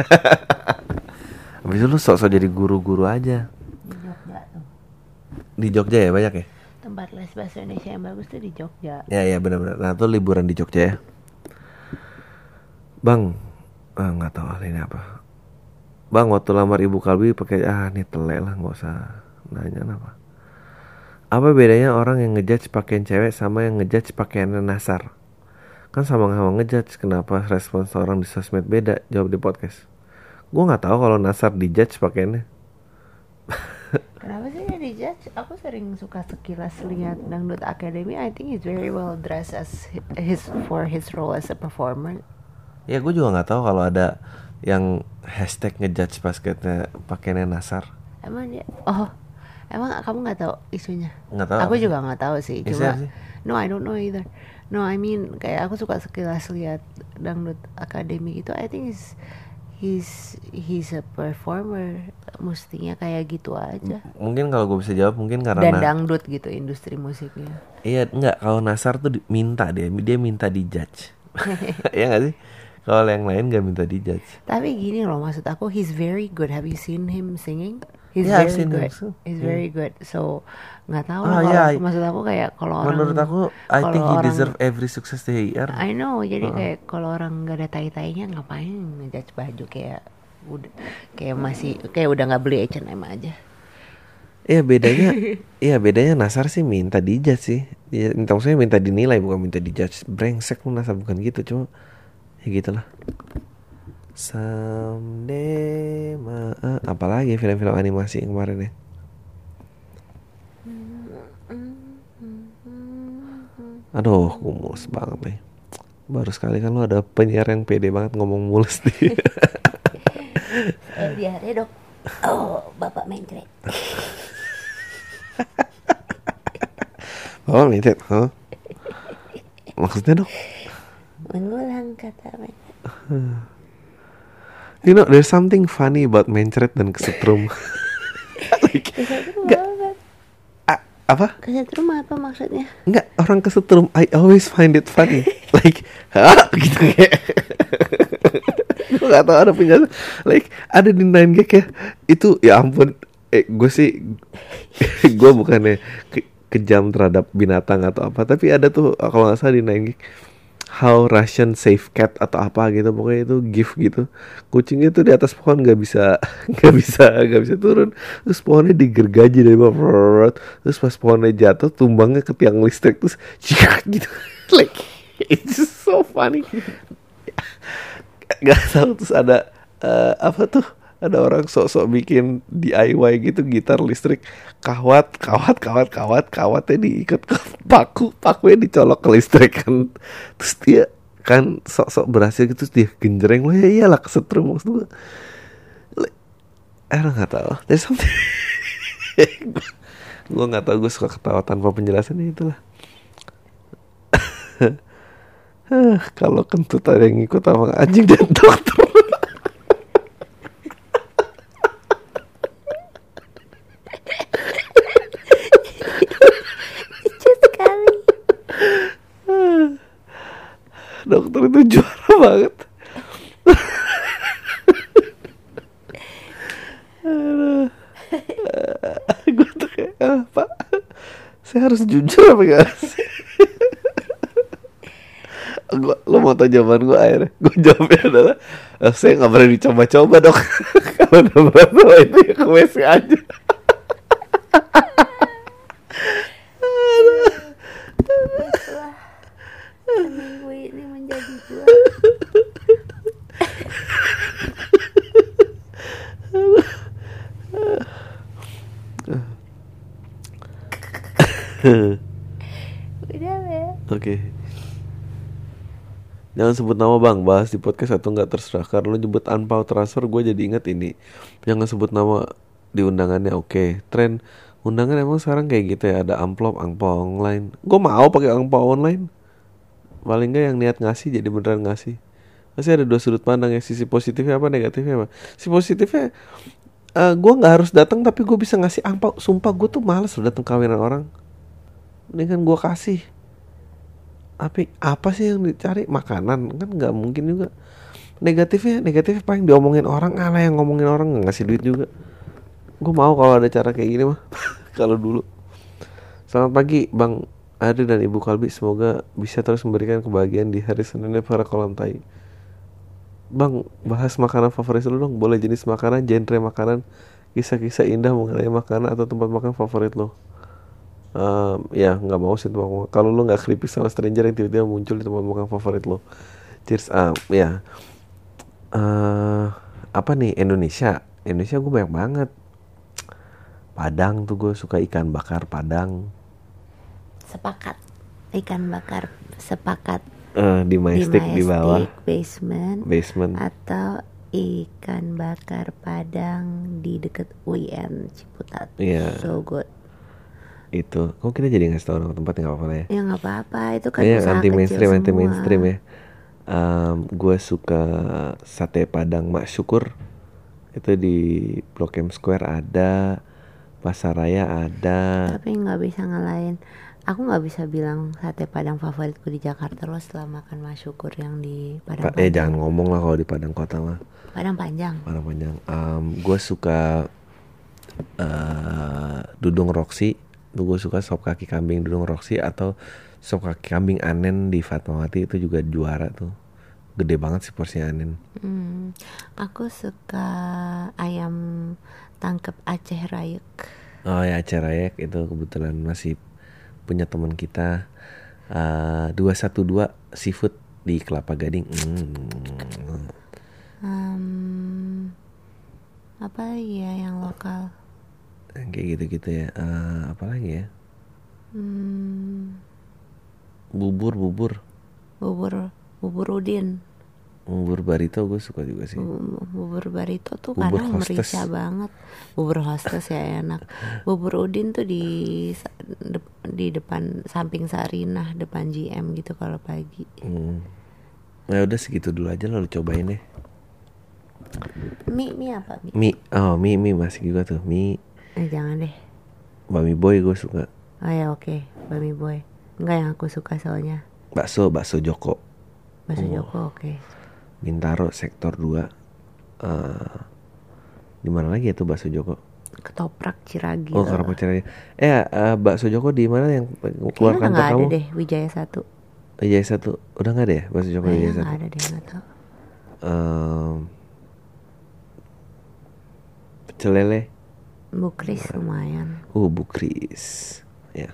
Habis itu lu sok-sok jadi guru-guru aja. Di Jogja tuh. Di Jogja ya banyak ya? Tempat les bahasa Indonesia yang bagus tuh di Jogja. Ya ya benar-benar. Nah tuh liburan di Jogja ya. Bang ah, nggak tahu ah, ini apa bang waktu lamar ibu kalbi pakai ah ini telek lah nggak usah nanya apa apa bedanya orang yang ngejudge pakaian cewek sama yang ngejudge pakaian nasar kan sama-sama ngejudge kenapa respons orang di sosmed beda jawab di podcast gue nggak tahu kalau nasar dijudge pakaiannya Kenapa sih dia dijudge? Aku sering suka sekilas lihat Dangdut Academy. I think he's very well dressed as his for his role as a performer. Ya gue juga nggak tahu kalau ada yang hashtag ngejudge basketnya pakaiannya nasar Emang dia? Oh, emang kamu nggak tahu isunya? Nggak tahu Aku apa. juga nggak tahu sih. Cuma, sih? no, I don't know either. No, I mean kayak aku suka sekilas lihat Dangdut Academy itu. I think he's he's he's a performer. Mestinya kayak gitu aja. mungkin kalau gue bisa jawab mungkin karena Dan dangdut gitu industri musiknya. iya enggak kalau Nasar tuh minta dia dia minta dijudge ya nggak sih kalau yang lain nggak minta dijudge Tapi gini loh maksud aku he's very good. Have you seen him singing? He's Yeah, I've very seen him good. too. He's Yeah. very good. So nggak tahu Ah, lah kalau yeah, maksud aku kayak kalau orang menurut aku I think he orang- deserve every success that he earn I know. Jadi Uh-uh. kayak kalau orang nggak ada tai-tainya ngapain ngejudge baju kayak udah kayak masih kayak udah nggak beli H&M aja. Iya bedanya Iya bedanya Nasar sih minta dijudge sih Dia minta maksudnya minta dinilai bukan minta dijudge Brengsek lu Nasar bukan gitu Cuma Ya gitulah Someday ma Apalagi film-film animasi yang kemarin ya Aduh mulus banget nih Baru sekali kan lu ada penyiar yang pede banget ngomong mulus nih Eh biar ya dok. Oh bapak mencret. Oh minta huh? Maksudnya dong Mengulang kata mencret. You know, there's something funny about mencret dan kesetrum. like, Kesetrum Nggak. apa? a- apa? Kesetrum apa maksudnya? Enggak, orang kesetrum. I always find it funny. like, hah? Gitu kayak. gue gak tau ada punya. Like, ada di 9gag ya. Itu, ya ampun. Eh, gue sih. gue bukannya ke- kejam terhadap binatang atau apa. Tapi ada tuh, kalau gak salah di 9gag. How Russian save cat atau apa gitu pokoknya itu gift gitu. Kucingnya tuh di atas pohon nggak bisa nggak bisa nggak bisa turun. Terus pohonnya digergaji dari bawah terus pas pohonnya jatuh tumbangnya ke tiang listrik terus cik gitu like it's just so funny nggak tahu terus ada eh, apa tuh ada orang sok-sok bikin DIY gitu gitar listrik kawat kawat kawat kawat kawatnya diikat ke paku pakunya dicolok ke listrik kan. Terus dia kan sok-sok berhasil gitu terus dia genjreng. Lo ya iyalah kesetrum maksud gue eh nggak tahu. There's something gue nggak tahu gue suka ketawa tanpa penjelasan ya itulah. Kalau kentut ada yang ngikut sama anjing dan dokter lucu sekali dokter itu juara banget. Gue tuh kayak ah, pak saya harus jujur apa gak sih gua, lo mau tau jawaban gue akhirnya? Gue jawabnya adalah "Eh, saya nggak berani coba-coba dok. Kalau sama itu ya ke WC aja minggu ini menjadi dua udah ya Oke. Jangan sebut nama bang, bahas di podcast atau nggak terserah. Karena lo nyebut anpau transfer, gue jadi inget ini. Jangan sebut nama di undangannya. Oke, tren undangan emang sekarang kayak gitu ya. Ada amplop, angpau online. Gue mau pakai angpau online. Paling nggak yang niat ngasih jadi beneran ngasih. Masih ada dua sudut pandang ya. Sisi positifnya apa, negatifnya apa. Sisi positifnya, eh gue nggak harus datang tapi gue bisa ngasih angpau. Sumpah gue tuh males loh datang kawinan orang. Mendingan gue kasih tapi apa sih yang dicari? Makanan kan nggak mungkin juga. Negatifnya negatifnya paling diomongin orang. Ala yang ngomongin orang nggak ngasih duit juga. Gue mau kalau ada cara kayak gini mah. Kalau dulu. Selamat pagi bang Adi dan ibu Kalbi. Semoga bisa terus memberikan kebahagiaan di hari Seninnya para kolam tai. Bang bahas makanan favorit lu dong. Boleh jenis makanan genre makanan kisah-kisah indah mengenai makanan atau tempat makan favorit lo Ehm, ya nggak mau sih makan. Kalau lo nggak creepy sama stranger yang tiba-tiba muncul di tempat makan favorit lo. Cheers. Ah, ya. eh apa nih Indonesia? Indonesia gue banyak banget. Padang tuh gue suka ikan bakar Padang. sepakat ikan bakar sepakat Eh di Majestic di, bawah Majestic basement basement. atau ikan bakar Padang di deket UIN Ciputat Iya. so good Itu. Kok kita jadi ngasih tau orang tempat nggak apa-apa ya? ya nggak apa-apa itu kan usaha anti mainstream, anti mainstream ya. gue suka sate Padang Mak Syukur. Itu di Blok M Square ada, Pasar Raya ada. tapi nggak bisa ngalahin aku nggak bisa bilang sate Padang favoritku di Jakarta loh setelah makan masyukur yang di Padang Pa- eh jangan ngomong lah kalau di Padang Kota mah. Padang Panjang Padang Panjang. gue suka eh Dudung Roxy. Gue suka sop kaki kambing Dudung Roxy atau sop kaki kambing Anen di Fatmawati itu juga juara tuh. Gede banget sih porsinya Anen. Hmm, aku suka ayam tangkep Aceh Rayek. Oh ya Aceh Rayek itu kebetulan masih punya teman kita eh, 212 seafood di Kelapa Gading. Hmm. Hmm, apa ya yang lokal? Kayak gitu-gitu ya. Eh, apa lagi ya? Hmm, Bubur bubur. bubur bubur udin. Bubur barito gue suka juga sih. Bu- Bubur barito tuh Bubur kadang hostess. merica banget. Bubur hostess ya enak. Bubur udin tuh di di depan samping Sarinah, depan GM gitu kalau pagi. Hmm. Ya udah segitu dulu aja lalu cobain deh. Mie mie apa mie? Mie, oh mie mie masih juga tuh mie. Eh, jangan deh. Bami boy gue suka. Oh ya oke, Bami Boy. Enggak yang aku suka soalnya. Bakso bakso Joko. Bakso Oh. Joko oke. Bintaro sektor 2 eh di mana lagi ya tuh bakso Joko? Ketoprak Ciragi. Oh, karena caranya. Eh, eh, bakso Joko di mana yang keluar Kayaknya kantor nggak ada kamu? deh Wijaya satu. Wijaya satu. Udah nggak ada ya bakso Joko Kayaknya Wijaya nggak satu? ada deh nggak tahu. Em, pecel lele. Bukris lumayan. Uh, Bu Kris. Ya.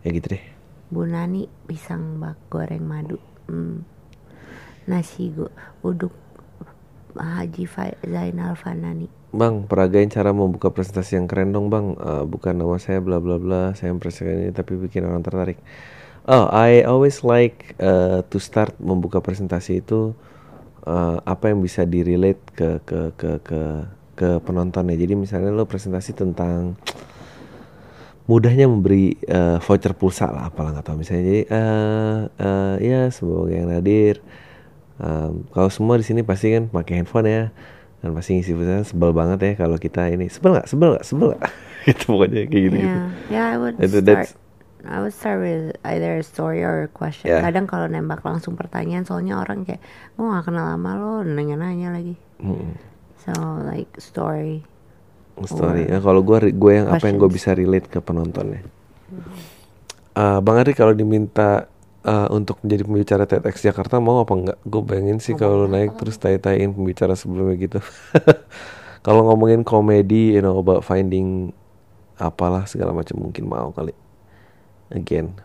Ya gitu deh. Bu Nani pisang bak goreng madu. Hmm. Nasi go uduk Haji Fa- Zainal Fanani Bang, peragain cara membuka presentasi yang keren dong bang Eh, Bukan nama saya bla bla bla Saya mempresentasikan ini tapi bikin orang tertarik Oh, I always like uh, to start membuka presentasi itu uh, Apa yang bisa di-relate ke, ke, ke, ke, ke penontonnya. Jadi misalnya lo presentasi tentang mudahnya memberi uh, voucher pulsa lah apalah nggak tahu. Misalnya jadi uh, uh, ya semoga yang hadir. Um, kalau semua di sini pasti kan pakai handphone ya. Dan pasti ngisi pulsa sebel banget ya kalau kita ini. Sebel nggak? Sebel nggak? Sebel nggak? Itu pokoknya kayak gitu gitu Yeah, yeah, I would Itu- start. I would start with either a story or a question. Yeah. Kadang kalau nembak langsung pertanyaan, soalnya orang kayak, gue gak kenal lama lo, nanya-nanya lagi. Mm, So like story. story ya kalau gue gue yang apa yang gue bisa relate ke penontonnya Uh, bang Ari kalau diminta uh, untuk menjadi pembicara TEDx Jakarta mau apa enggak? Gue bayangin sih kalau naik terus tai-taiin pembicara sebelumnya gitu. kalau ngomongin komedi, you know about finding apalah segala macam mungkin mau kali. Again.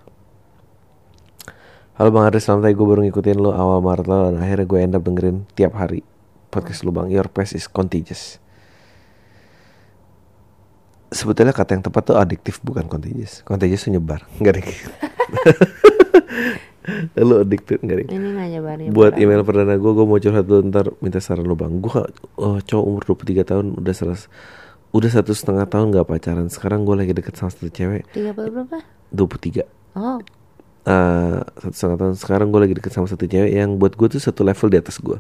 Halo Bang Ari, selamat. Gue baru ngikutin lo awal Maret lalu dan akhirnya gue end up dengerin tiap hari podcast lu Bang. Your pace is contagious. Sebetulnya kata yang tepat tuh adiktif bukan contagious. Contagious tuh nyebar. Enggak deh. lu addicted enggak deh. Ini gak nyebarin. Buat email perdana gue, gue mau curhat dulu ntar minta saran lo bang. Gue oh, cowok umur 23 tahun udah seras, udah satu setengah tahun gak pacaran. Sekarang gue lagi deket sama satu cewek, 30 berapa? 23 Oh, Eh, satu setengah tahun sekarang gue lagi deket sama satu cewek yang buat gue tuh satu level di atas gue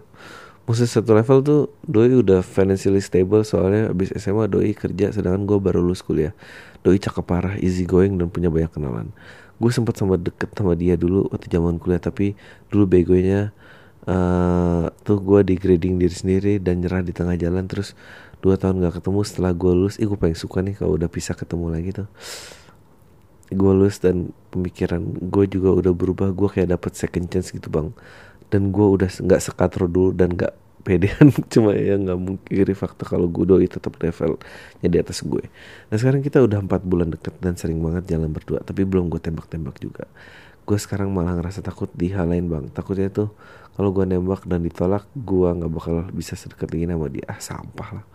Maksudnya satu level tuh Doi udah financially stable soalnya abis SMA Doi kerja sedangkan gue baru lulus kuliah. Doi cakep parah, easy going dan punya banyak kenalan. Gue sempet sama deket sama dia dulu waktu zaman kuliah tapi dulu begonya eh tuh gue degrading diri sendiri dan nyerah di tengah jalan terus dua tahun gak ketemu setelah gue lulus, ih gue pengen suka nih kalau udah bisa ketemu lagi tuh. Gue lulus dan pemikiran gue juga udah berubah gue kayak dapet second chance gitu bang dan gue udah nggak sekatro dulu dan nggak pedean. Cuma ya nggak mungkiri fakta kalau gue doi tetap levelnya di atas gue. Nah sekarang kita udah empat bulan deket dan sering banget jalan berdua tapi belum gue tembak-tembak juga. Gue sekarang malah ngerasa takut di hal lain bang. Takutnya tuh kalau gue nembak dan ditolak gue nggak bakal bisa sedekat lagi sama dia. Ah sampah lah.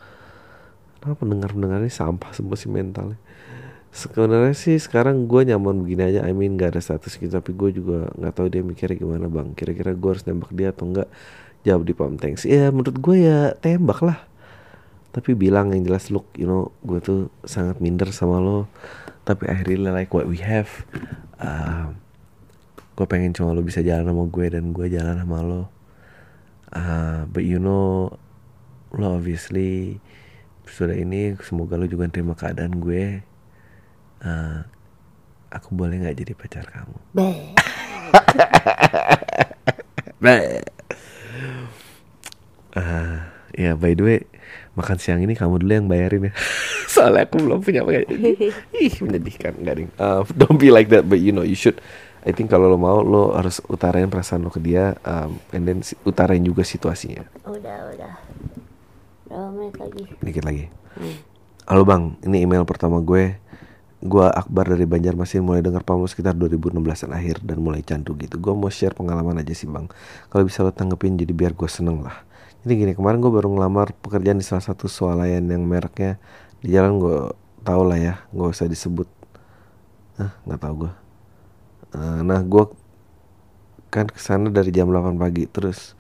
Kenapa pendengar-pendengar ini sampah semua sih mentalnya Sebenarnya sih sekarang gue nyaman begini aja. I mean gak ada status gitu Tapi gue juga gak tahu dia mikirnya gimana bang. Kira-kira gue harus nembak dia atau enggak Jawab di pam thanks Ya menurut gue ya tembak lah. Tapi bilang yang jelas look you know Gue tuh sangat minder sama lo. Tapi I really like what we have. Uh, Gue pengen cuma lo bisa jalan sama gue Dan gue jalan sama lo. Uh, But you know Lo obviously Sudah ini semoga lo juga terima keadaan gue Eh, aku boleh nggak jadi pacar kamu? Bleh. Eh, ya by the way makan siang ini kamu dulu yang bayarin ya. Soalnya aku belum punya pakai. Ih menyedihkan garing. Uh, don't be like that, but you know you should. I think kalau lo mau lo harus utarain perasaan lo ke dia, um, and then utarain juga situasinya. Udah, udah. Berapa menit lagi? Dikit lagi. Hmm. Halo bang, ini email pertama gue. Gue Akbar dari Banjarmasin mulai dengar Pam lo sekitar 2016an akhir dan mulai candu gitu. Gue mau share pengalaman aja sih bang. Kalau bisa lo tanggepin jadi biar gue seneng lah. Jadi gini kemarin gue baru ngelamar pekerjaan di salah satu swalayan yang mereknya di jalan gue tau lah ya, nggak usah disebut. Ah nggak tahu gue. Eh, nah gue kan ke sana dari jam 8 pagi terus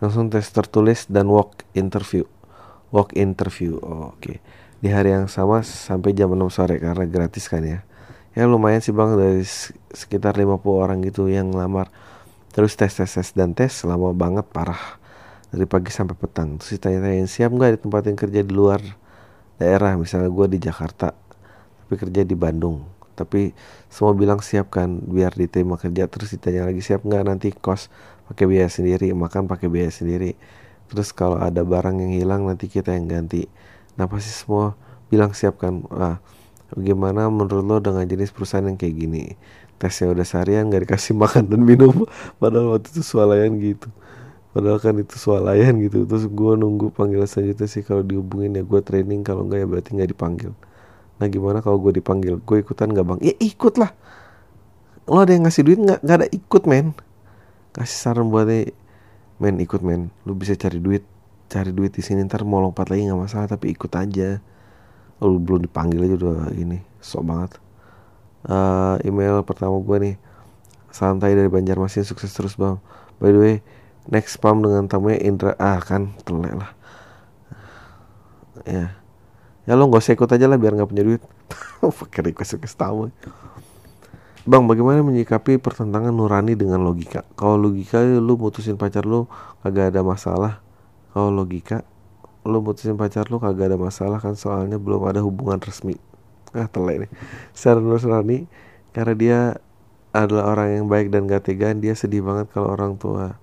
langsung tes tertulis dan walk interview walk interview oh, oke di hari yang sama sampai jam 6 sore karena gratis kan ya. Ya lumayan sih bang dari sekitar 50 orang gitu yang ngelamar. Terus tes tes tes dan tes lama banget parah. Dari pagi sampai petang. Terus ditanya-tanyain siap nggak ditempatin kerja di luar daerah? Misalnya gue di Jakarta tapi kerja di Bandung. Tapi semua bilang siap kan biar diterima kerja. Terus ditanya lagi siap nggak nanti kos? Pakai biaya sendiri makan pakai biaya sendiri. Terus kalau ada barang yang hilang nanti kita yang ganti nah pasti semua bilang siap kan ah gimana menurut lo dengan jenis perusahaan yang kayak gini? Tesnya udah seharian nggak dikasih makan dan minum. Padahal waktu itu swalayan gitu. Padahal kan itu swalayan gitu. Terus gue nunggu panggilan selanjutnya sih kalau dihubungin ya gue training kalau enggak ya berarti nggak dipanggil. Nah gimana kalau gue dipanggil? Gue ikutan nggak bang? Ya ikut lah lo ada yang ngasih duit nggak? Nggak ada ikut men. Kasih saran buatnya men ikut men. Lu bisa cari duit cari duit di sini ntar mau lompat lagi nggak masalah tapi ikut aja. Lu belum dipanggil aja udah ini sok banget. Uh, email pertama gue nih santai dari Banjarmasin sukses terus bang. By the way next spam dengan tamunya Indra. Ah kan telek lah. Ya. Ya lo nggak usah ikut aja lah biar nggak punya duit. Pakai request request tamu. Bang, bagaimana menyikapi pertentangan nurani dengan logika? Kalau logika lu mutusin pacar lu kagak ada masalah. Kalau logika lu mutusin pacar lu kagak ada masalah kan soalnya belum ada hubungan resmi. Ah, telek nih. Secara nurani karena dia adalah orang yang baik dan gak tegaan, dia sedih banget kalau orang tua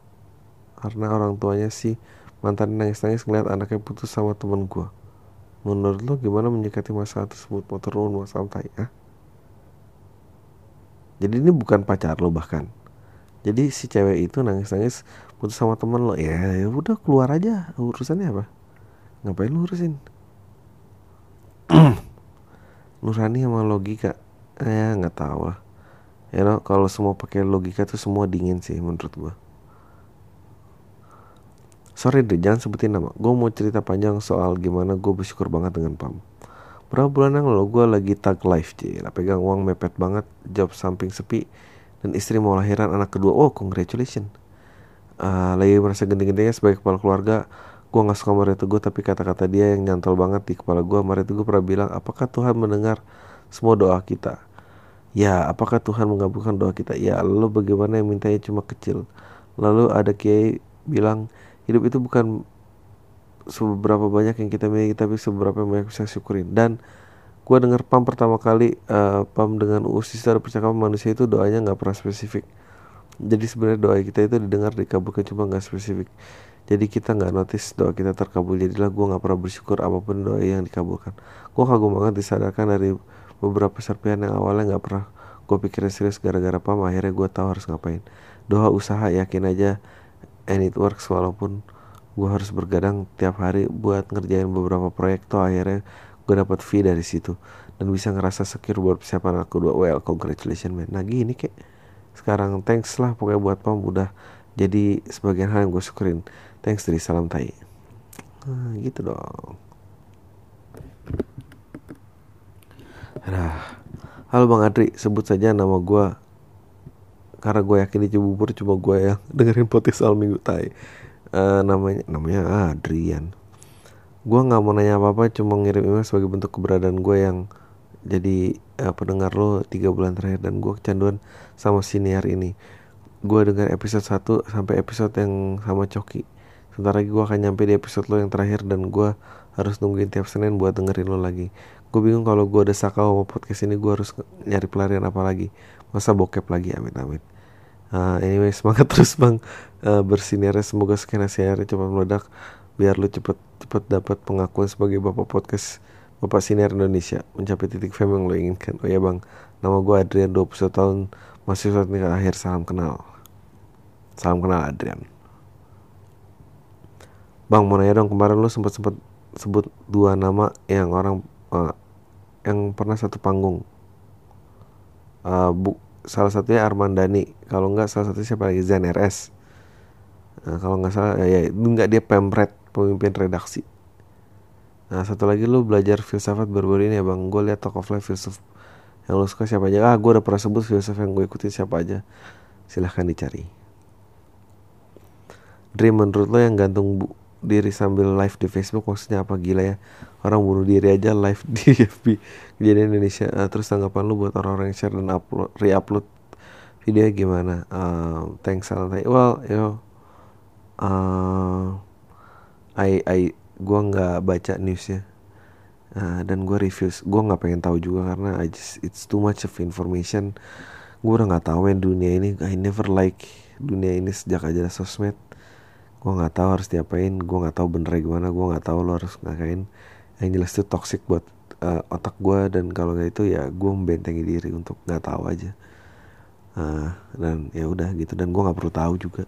karena orang tuanya sih mantan nangis-nangis ngeliat anaknya putus sama temen gua. Menurut lu gimana menyikapi masalah tersebut? Mau turun, mau santai, ah? jadi ini bukan pacar lo bahkan jadi si cewek itu nangis-nangis putus sama temen lo. Ya ya udah keluar aja. Urusannya apa? Ngapain lo urusin? Nurani sama logika? Ya nggak tahu lah. Ya know, kalau semua pakai logika tuh semua dingin sih menurut gua. Sorry deh jangan sebutin nama. Gue mau cerita panjang soal gimana gue bersyukur banget dengan pam. Berapa bulan yang lalu gue lagi tag live lah Pegang uang mepet banget Job samping sepi Dan istri mau lahiran anak kedua Oh congratulations uh, Lagi merasa genting-gentingnya sebagai kepala keluarga. Gue gak suka Mario Teguh Tapi kata-kata dia yang nyantol banget di kepala gue Mario Teguh pernah bilang Apakah Tuhan mendengar semua doa kita? Ya apakah Tuhan mengabulkan doa kita? Ya lalu bagaimana yang mintanya cuma kecil? Lalu ada kiai bilang Hidup itu bukan seberapa banyak yang kita miliki tapi seberapa banyak bisa syukurin. Dan gue dengar pam pertama kali uh, pam dengan uus secara percakapan manusia itu doanya nggak pernah spesifik. Jadi sebenarnya doa kita itu didengar dikabulkan cuma nggak spesifik. Jadi kita nggak notice doa kita terkabul. Jadilah gue nggak pernah bersyukur apa pun doa yang dikabulkan. Gue kagum banget disadarkan dari beberapa serpihan yang awalnya nggak pernah gue pikirin serius gara-gara pam akhirnya gue tahu harus ngapain. Doa usaha yakin aja and it works walaupun gue harus bergadang tiap hari buat ngerjain beberapa proyek tuh akhirnya gue dapat fee dari situ. Dan bisa ngerasa secure buat persiapan aku dua. Well congratulations man. Nah gini kayak sekarang thanks lah pokoknya buat pam udah jadi sebagian hal yang gue syukurin. Thanks dari salam tai. Nah, gitu dong. Nah halo bang Adri. Sebut saja nama gue karena gue yakin di Cibubur cuma gue yang dengerin podcast al minggu tai. Uh, namanya namanya Adrian gue nggak mau nanya apa apa cuma ngirim email sebagai bentuk keberadaan gue yang jadi uh, pendengar lo tiga bulan terakhir dan gue kecanduan sama siniar ini. Gue dengar episode 1 sampai episode yang sama Coki. Sebentar lagi gue akan nyampe di episode lo yang terakhir dan gue harus nungguin tiap Senin buat dengerin lo lagi. Gue bingung kalau gue udah sakau sama podcast ini gue harus nyari pelarian apa lagi. Masa bokep lagi? Amit amit uh, anyway semangat terus bang. Uh, bersinar semoga skenario siarnya cepat meledak biar lu cepet cepet dapat pengakuan sebagai bapak podcast bapak siniar Indonesia mencapai titik fame yang lo inginkan. Oh ya bang. Nama gue Adrian 21 tahun masih saat tingkat akhir salam kenal. Salam kenal Adrian. Bang mau nanya dong kemarin lu sempat sempat sebut dua nama yang orang uh, yang pernah satu panggung. Uh, bu salah satunya Armandani kalau nggak salah satu siapa lagi? Zen RS nah, kalau nggak salah ya, ya nggak dia pemret pemimpin redaksi. Nah satu lagi lu belajar filsafat baru-baru ini ya bang. Gue liat talk of life filsuf yang lu suka siapa aja. Ah gue udah pernah sebut filsuf yang gue ikutin siapa aja. Silahkan dicari. Dream menurut lo yang gantung bu diri sambil live di Facebook maksudnya apa? Gila ya. Orang bunuh diri aja live di FB kejadian Indonesia. Uh, terus tanggapan lu buat orang-orang yang share dan upload reupload video gimana? Uh, thanks Altai well yo uh, I I gua nggak baca newsnya. Uh, dan gue reviews gue nggak pengen tahu juga karena I just it's too much of information. Gue udah nggak tahu main dunia ini I never like dunia ini sejak aja sosmed. Gue nggak tahu harus diapain gue nggak tahu bener gimana gue nggak tahu lo harus ngapain. Yang jelas itu toxic buat uh, otak gue dan kalau nggak itu ya gue membentengi diri untuk nggak tahu aja. Uh, dan ya udah gitu. Dan gue nggak perlu tahu juga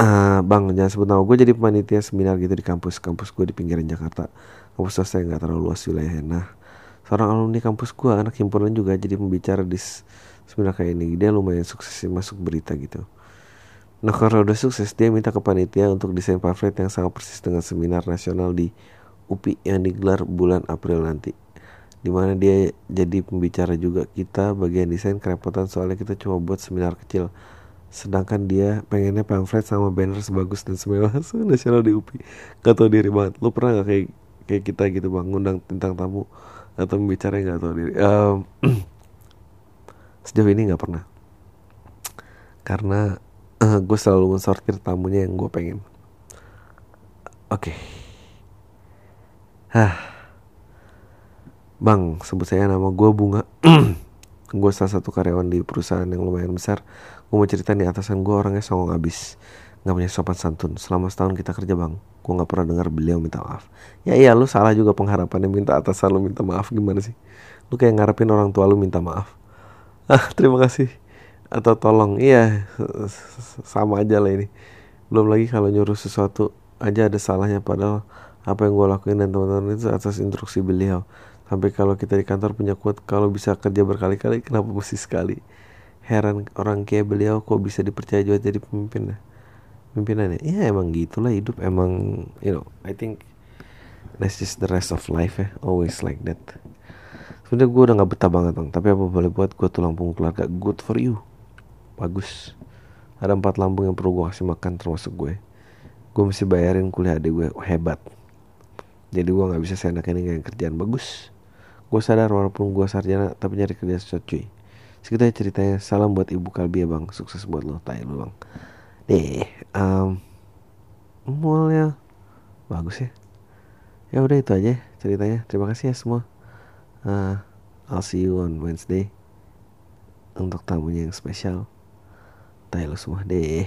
uh, bang jangan sebut nama. Gue jadi panitia seminar gitu di kampus. Kampus gue di pinggiran Jakarta. Kampus yang nggak terlalu luas wilayahnya nah seorang alumni kampus gue anak himpunan juga jadi pembicara di seminar kayak ini. Dia lumayan sukses masuk berita gitu. Nah kalau udah sukses dia minta ke panitia untuk desain pamflet yang sangat persis dengan seminar nasional di UPI yang digelar bulan April nanti. Di mana dia jadi pembicara juga. Kita bagian desain kerepotan soalnya kita cuma buat seminar kecil. Sedangkan dia pengennya pamflet sama banner sebagus dan semewah nasional di UPI. Gak tau diri banget. Lu pernah gak kayak kayak kita gitu bang ngundang tentang tamu atau pembicara yang gak tau diri? Um, sejauh ini gak pernah. Karena uh, gue selalu mensortir tamunya yang gue pengen oke okay. Hah. Bang, sebut saya nama gue Bunga. gue salah satu karyawan di perusahaan yang lumayan besar. Gue mau cerita nih atasan gue orangnya songong abis. Gak punya sopan santun. Selama setahun kita kerja bang. Gue gak pernah dengar beliau minta maaf. Ya iya lu salah juga pengharapannya minta atasan lu minta maaf gimana sih? Lu kayak ngarepin orang tua lu minta maaf. Ah terima kasih atau tolong iya sama aja lah ini belum lagi kalau nyuruh sesuatu aja ada salahnya padahal apa yang gue lakuin dan teman-teman itu atas instruksi beliau sampai kalau kita di kantor punya kuat kalau bisa kerja berkali-kali kenapa mesti sekali heran orang kayak beliau kok bisa dipercaya juga jadi pemimpin pimpinannya ya? Emang gitulah hidup. Emang you know I think that's just the rest of life ya always like that. Sebenarnya gue udah gak betah banget bang. Tapi apa boleh buat gue tulang punggung keluarga good for you. Bagus. Ada empat lambung yang perlu gue kasih makan termasuk gue. Gue mesti bayarin kuliah adik gue oh, hebat. Jadi gue nggak bisa seenak ini nggak kerjaan. Bagus. Gue sadar walaupun gue sarjana tapi nyari kerja susah cuy segitu ya ceritanya salam buat ibu kalbi ya bang. Sukses buat lo tay lo bang. Deh um, mallnya bagus ya. Ya udah itu aja ceritanya. Terima kasih ya semua. Uh, I'll see you on Wednesday untuk tamunya yang spesial. Tai lo semua deh